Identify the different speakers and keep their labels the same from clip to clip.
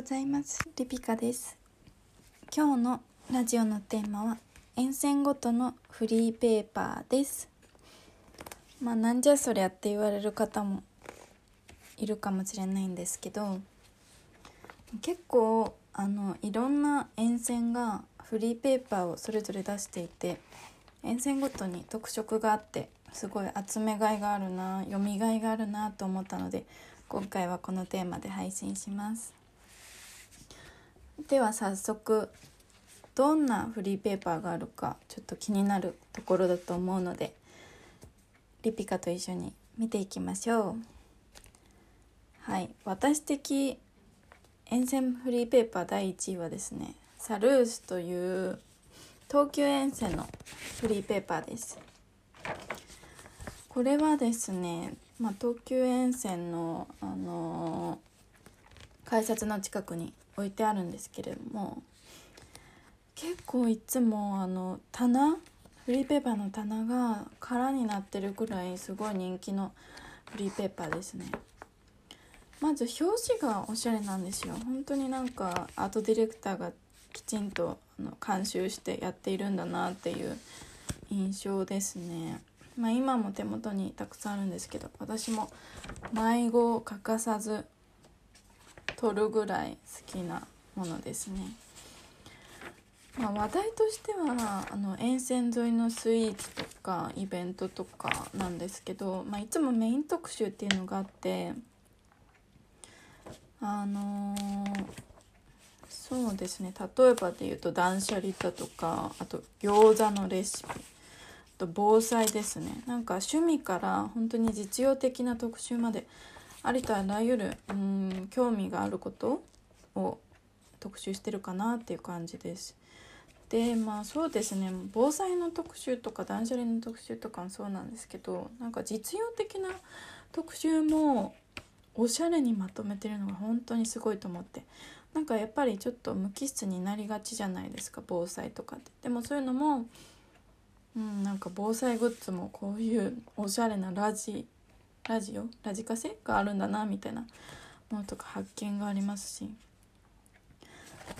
Speaker 1: ございます。リピカです。今日のラジオのテーマは沿線ごとのフリーペーパーです。まあなんじゃそりゃって言われる方もいるかもしれないんですけど結構あのいろんな沿線がフリーペーパーをそれぞれ出していて沿線ごとに特色があってすごい集めがいがあるな読みがいがあるなと思ったので今回はこのテーマで配信します。では早速どんなフリーペーパーがあるかちょっと気になるところだと思うのでリピカと一緒に見ていきましょう。はい私的沿線フリーペーパー第1位はですねサルースという東急沿線のフリーペーパーです。これはですねまあ、東急沿線の、あのー、改札の近くに置いてあるんですけれども結構いつもあの棚フリーペーパーの棚が空になってるぐらいすごい人気のフリーペーパーですね。まず表紙がおしゃれなんですよ。本当になんかアートディレクターがきちんとあの監修してやっているんだなっていう印象ですね。まあ、今も手元にたくさんあるんですけど私も迷子を欠かさず取るぐらい好きなものですね。まあ、話題としてはあの沿線沿いのスイーツとかイベントとかなんですけど、まあ、いつもメイン特集っていうのがあってあのー、そうですね例えばで言うと断捨離だとかあと餃子のレシピあと防災ですねなんか趣味から本当に実用的な特集までありとあらゆるうん興味があることを特集してるかなっていう感じです。でまあそうですね。防災の特集とか断捨離の特集とかもそうなんですけどなんか実用的な特集もおしゃれにまとめてるのが本当にすごいと思って。なんかやっぱりちょっと無機質になりがちじゃないですか防災とかって。でもそういうのもうん、なんか防災グッズもこういうおしゃれなラジラジオ？ラジカセがあるんだなみたいなものとか発見がありますし。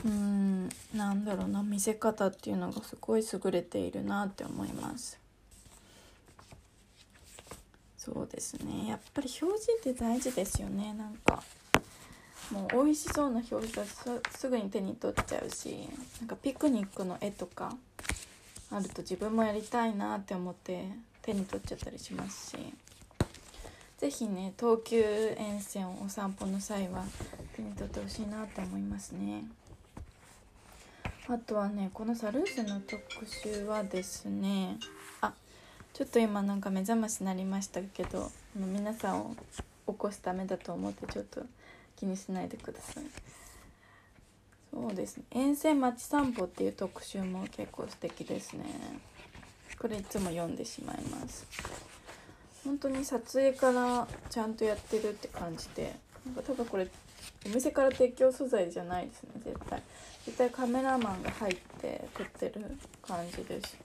Speaker 1: うんなんだろうな見せ方っていうのがすごい優れているなって思います。そうですね。やっぱり表示って大事ですよね。なんかもう美味しそうな表示だすぐに手に取っちゃうしなんかピクニックの絵とかあると自分もやりたいなって思って手に取っちゃったりしますし。是非ね東急沿線をお散歩の際は手に取ってほしいなって思いますね。あとはねこのサルースの特集はですねあちょっと今なんか目覚ましになりましたけど皆さんを起こすためだと思ってちょっと気にしないでください。そうですね。沿線町散歩っていう特集も結構素敵ですね。これいつも読んでしまいます。本当に撮影からちゃんとやってるって感じでなんか多分これお店から提供素材じゃないですね絶対。絶対カメラマンが入って撮ってる感じです。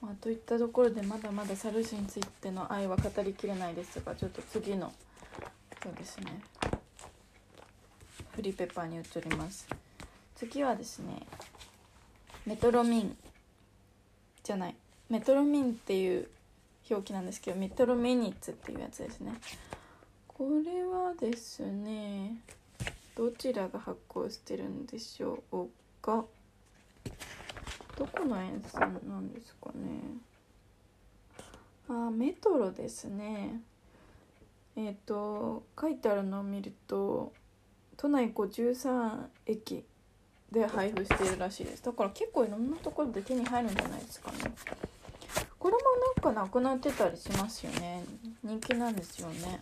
Speaker 1: まあ、といったところでまだまだサルシについての愛は語りきれないですがちょっと次のそうですね。フリーペッパーに移ります。次はですねメトロミンじゃない。メトロミンっていう表記なんですけどメトロミニッツっていうやつですね。これはですねどちらが発行してるんでしょうか。どこの沿線なんですかね。あメトロですね。えっ、ー、と書いてあるのを見ると都内53駅で配布しているらしいです。だから結構いろんなところで手に入るんじゃないですかね。これもなんかなくなってたりしますよね。人気なんですよね。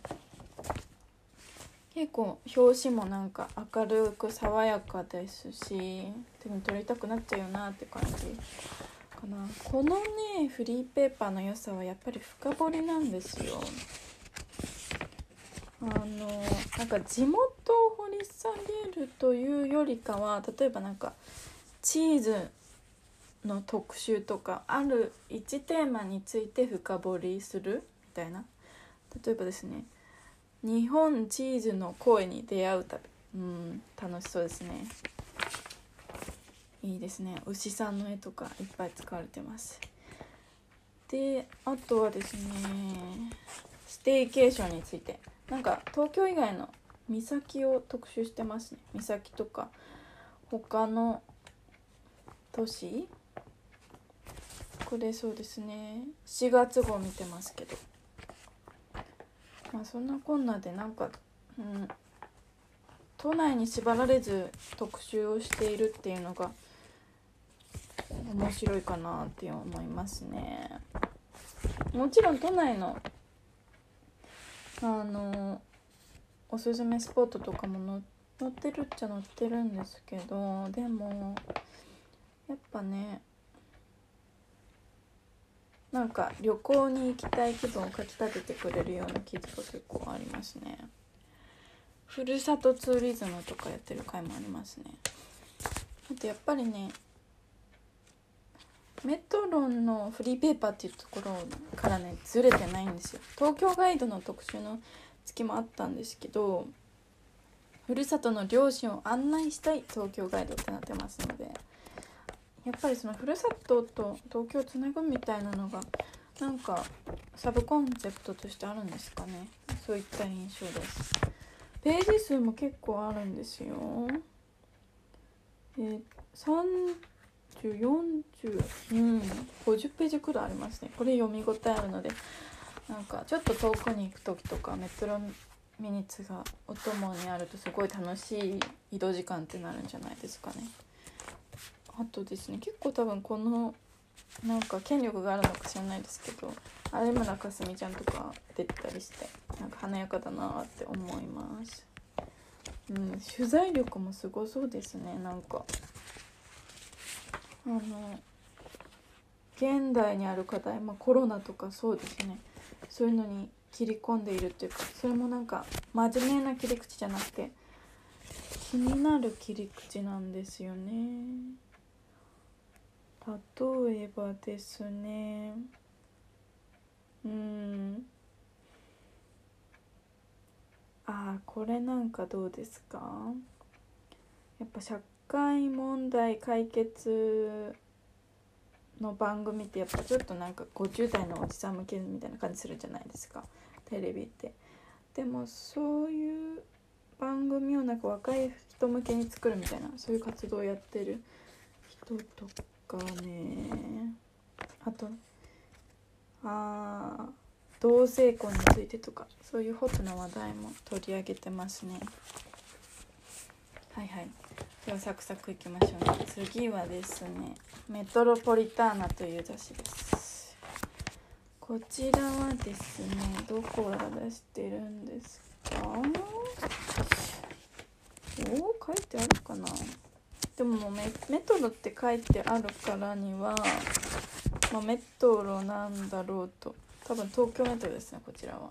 Speaker 1: 結構表紙もなんか明るく爽やかですし手に取りたくなっちゃうよなって感じかな。このねフリーペーパーの良さはやっぱり深掘りなんですよ。あのなんか地元を掘り下げるというよりかは例えばなんかチーズの特集とかある1テーマについて深掘りするみたいな。例えばですね「日本チーズの声に出会う旅」うん楽しそうですね。いいですね。牛さんの絵とかいっぱい使われてます。であとはですねステイケーションについて。なんか東京以外の岬を特集してますね。岬とか他の都市これそうですね。4月号見てますけど。まあそんなこんなでなんかうん。都内に縛られず特集をしているっていうのが面白いかなって思いますね。もちろん都内のあのおすすめスポットとかも載ってるっちゃ載ってるんですけどでもやっぱねなんか旅行に行きたい気分をかきたててくれるような記事が結構ありますね。ふるさとツーリズムとかやってる回もありますね。あとやっぱりねメトロンのフリーペーパーっていうところからねずれてないんですよ。東京ガイドの特集の月もあったんですけどふるさとの両親を案内したい東京ガイドってなってますのでやっぱりそのふるさとと東京をつなぐみたいなのがなんかサブコンセプトとしてあるんですかね。そういった印象です。ページ数も結構あるんですよ。えー、3040うん50ページくらいありますね。これ読み応えあるのでなんかちょっと遠くに行く時とかメトロミニッツがお供にあるとすごい楽しい移動時間ってなるんじゃないですかね。あとですね結構多分このなんか権力があるのか知らないですけど有村架純ちゃんとか出てたりしてなんか華やかだなって思います。うん取材力もすごそうですねなんか。あの現代にある課題、まあ、コロナとかそうですね。そういうのに切り込んでいるっていうかそれもなんか真面目な切り口じゃなくて気になる切り口なんですよね。例えばですね。うん。ああこれなんかどうですか？やっぱ社会問題解決の番組ってやっぱちょっとなんか50代のおじさん向けみたいな感じするじゃないですか。テレビって。でもそういう番組をなんか若い人向けに作るみたいなそういう活動をやってる人とかね。あとあ同性婚についてとかそういうホットな話題も取り上げてますね。はいはい。ではサクサクいきましょうね。次はですねメトロポリターナという雑誌です。こちらはですねどこから出してるんですか？おお書いてあるかな？でもメメトロって書いてあるからには、まあ、メトロなんだろうと。多分東京メトロですねこちらは。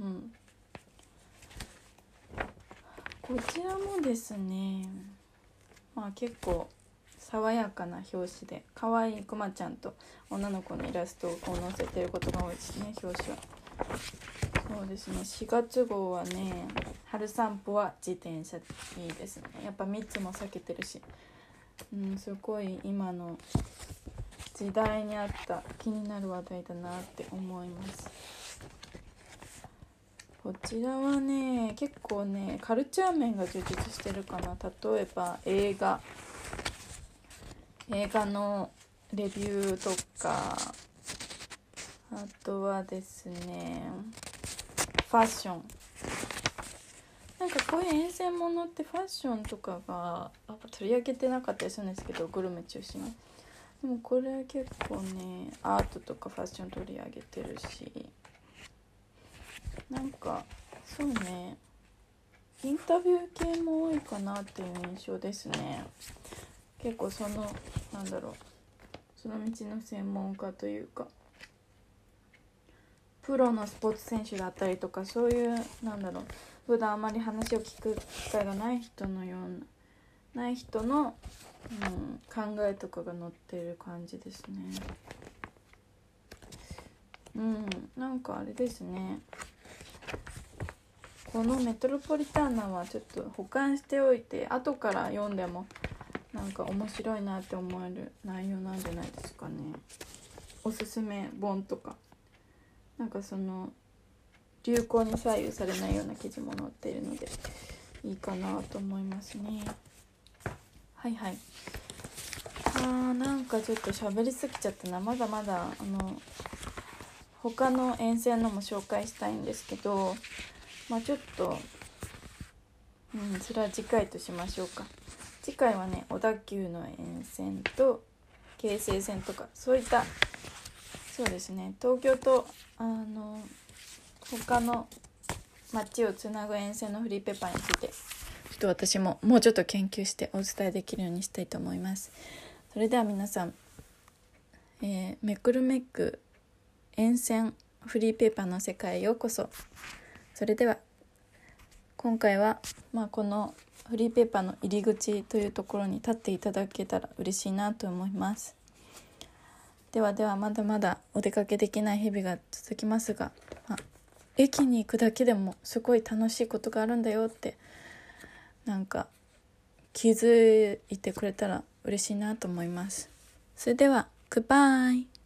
Speaker 1: うん。こちらもですねまあ結構爽やかな表紙で可愛いくまちゃんと女の子のイラストをこう載せてることが多いですね表紙は。そうですね4月号はね春散歩は自転車いいですね。やっぱ3つも避けてるし。うんすごい今の時代に合った気になる話題だなって思います。こちらはね結構ねカルチャー面が充実してるかな。例えば映画。映画のレビューとか。あとはですねファッション。なんかこういう遠征ものってファッションとかが取り上げてなかったりするんですけどグルメ中心でもこれは結構ねアートとかファッション取り上げてるし。なんかそうねインタビュー系も多いかなっていう印象ですね。結構そのなんだろうその道の専門家というか。プロのスポーツ選手だったりとかそういうなんだろう普段あまり話を聞く機会がない人のようなない人の、うん、考えとかが載ってる感じですね。うんなんかあれですね。このメトロポリターナはちょっと保管しておいて後から読んでもなんか面白いなって思える内容なんじゃないですかね。おすすめ本とか。なんかその流行に左右されないような記事も載っているのでいいかなと思いますね。はいはい。あーなんかちょっと喋りすぎちゃったな。まだまだあの他の沿線のも紹介したいんですけどまあちょっとうんそれは次回としましょうか。次回はね小田急の沿線と京成線とかそういったそうですね。東京とあの他の街をつなぐ沿線のフリーペーパーについてちょっと私ももうちょっと研究してお伝えできるようにしたいと思います。それでは皆さん、えーめくるめく沿線フリーペーパーの世界へようこそ。それでは今回は、まあ、このフリーペーパーの入り口というところに立っていただけたら嬉しいなと思います。ではではまだまだお出かけできない日々が続きますが、まあ駅に行くだけでもすごい楽しいことがあるんだよってなんか気づいてくれたら嬉しいなと思います。それではグッバイ。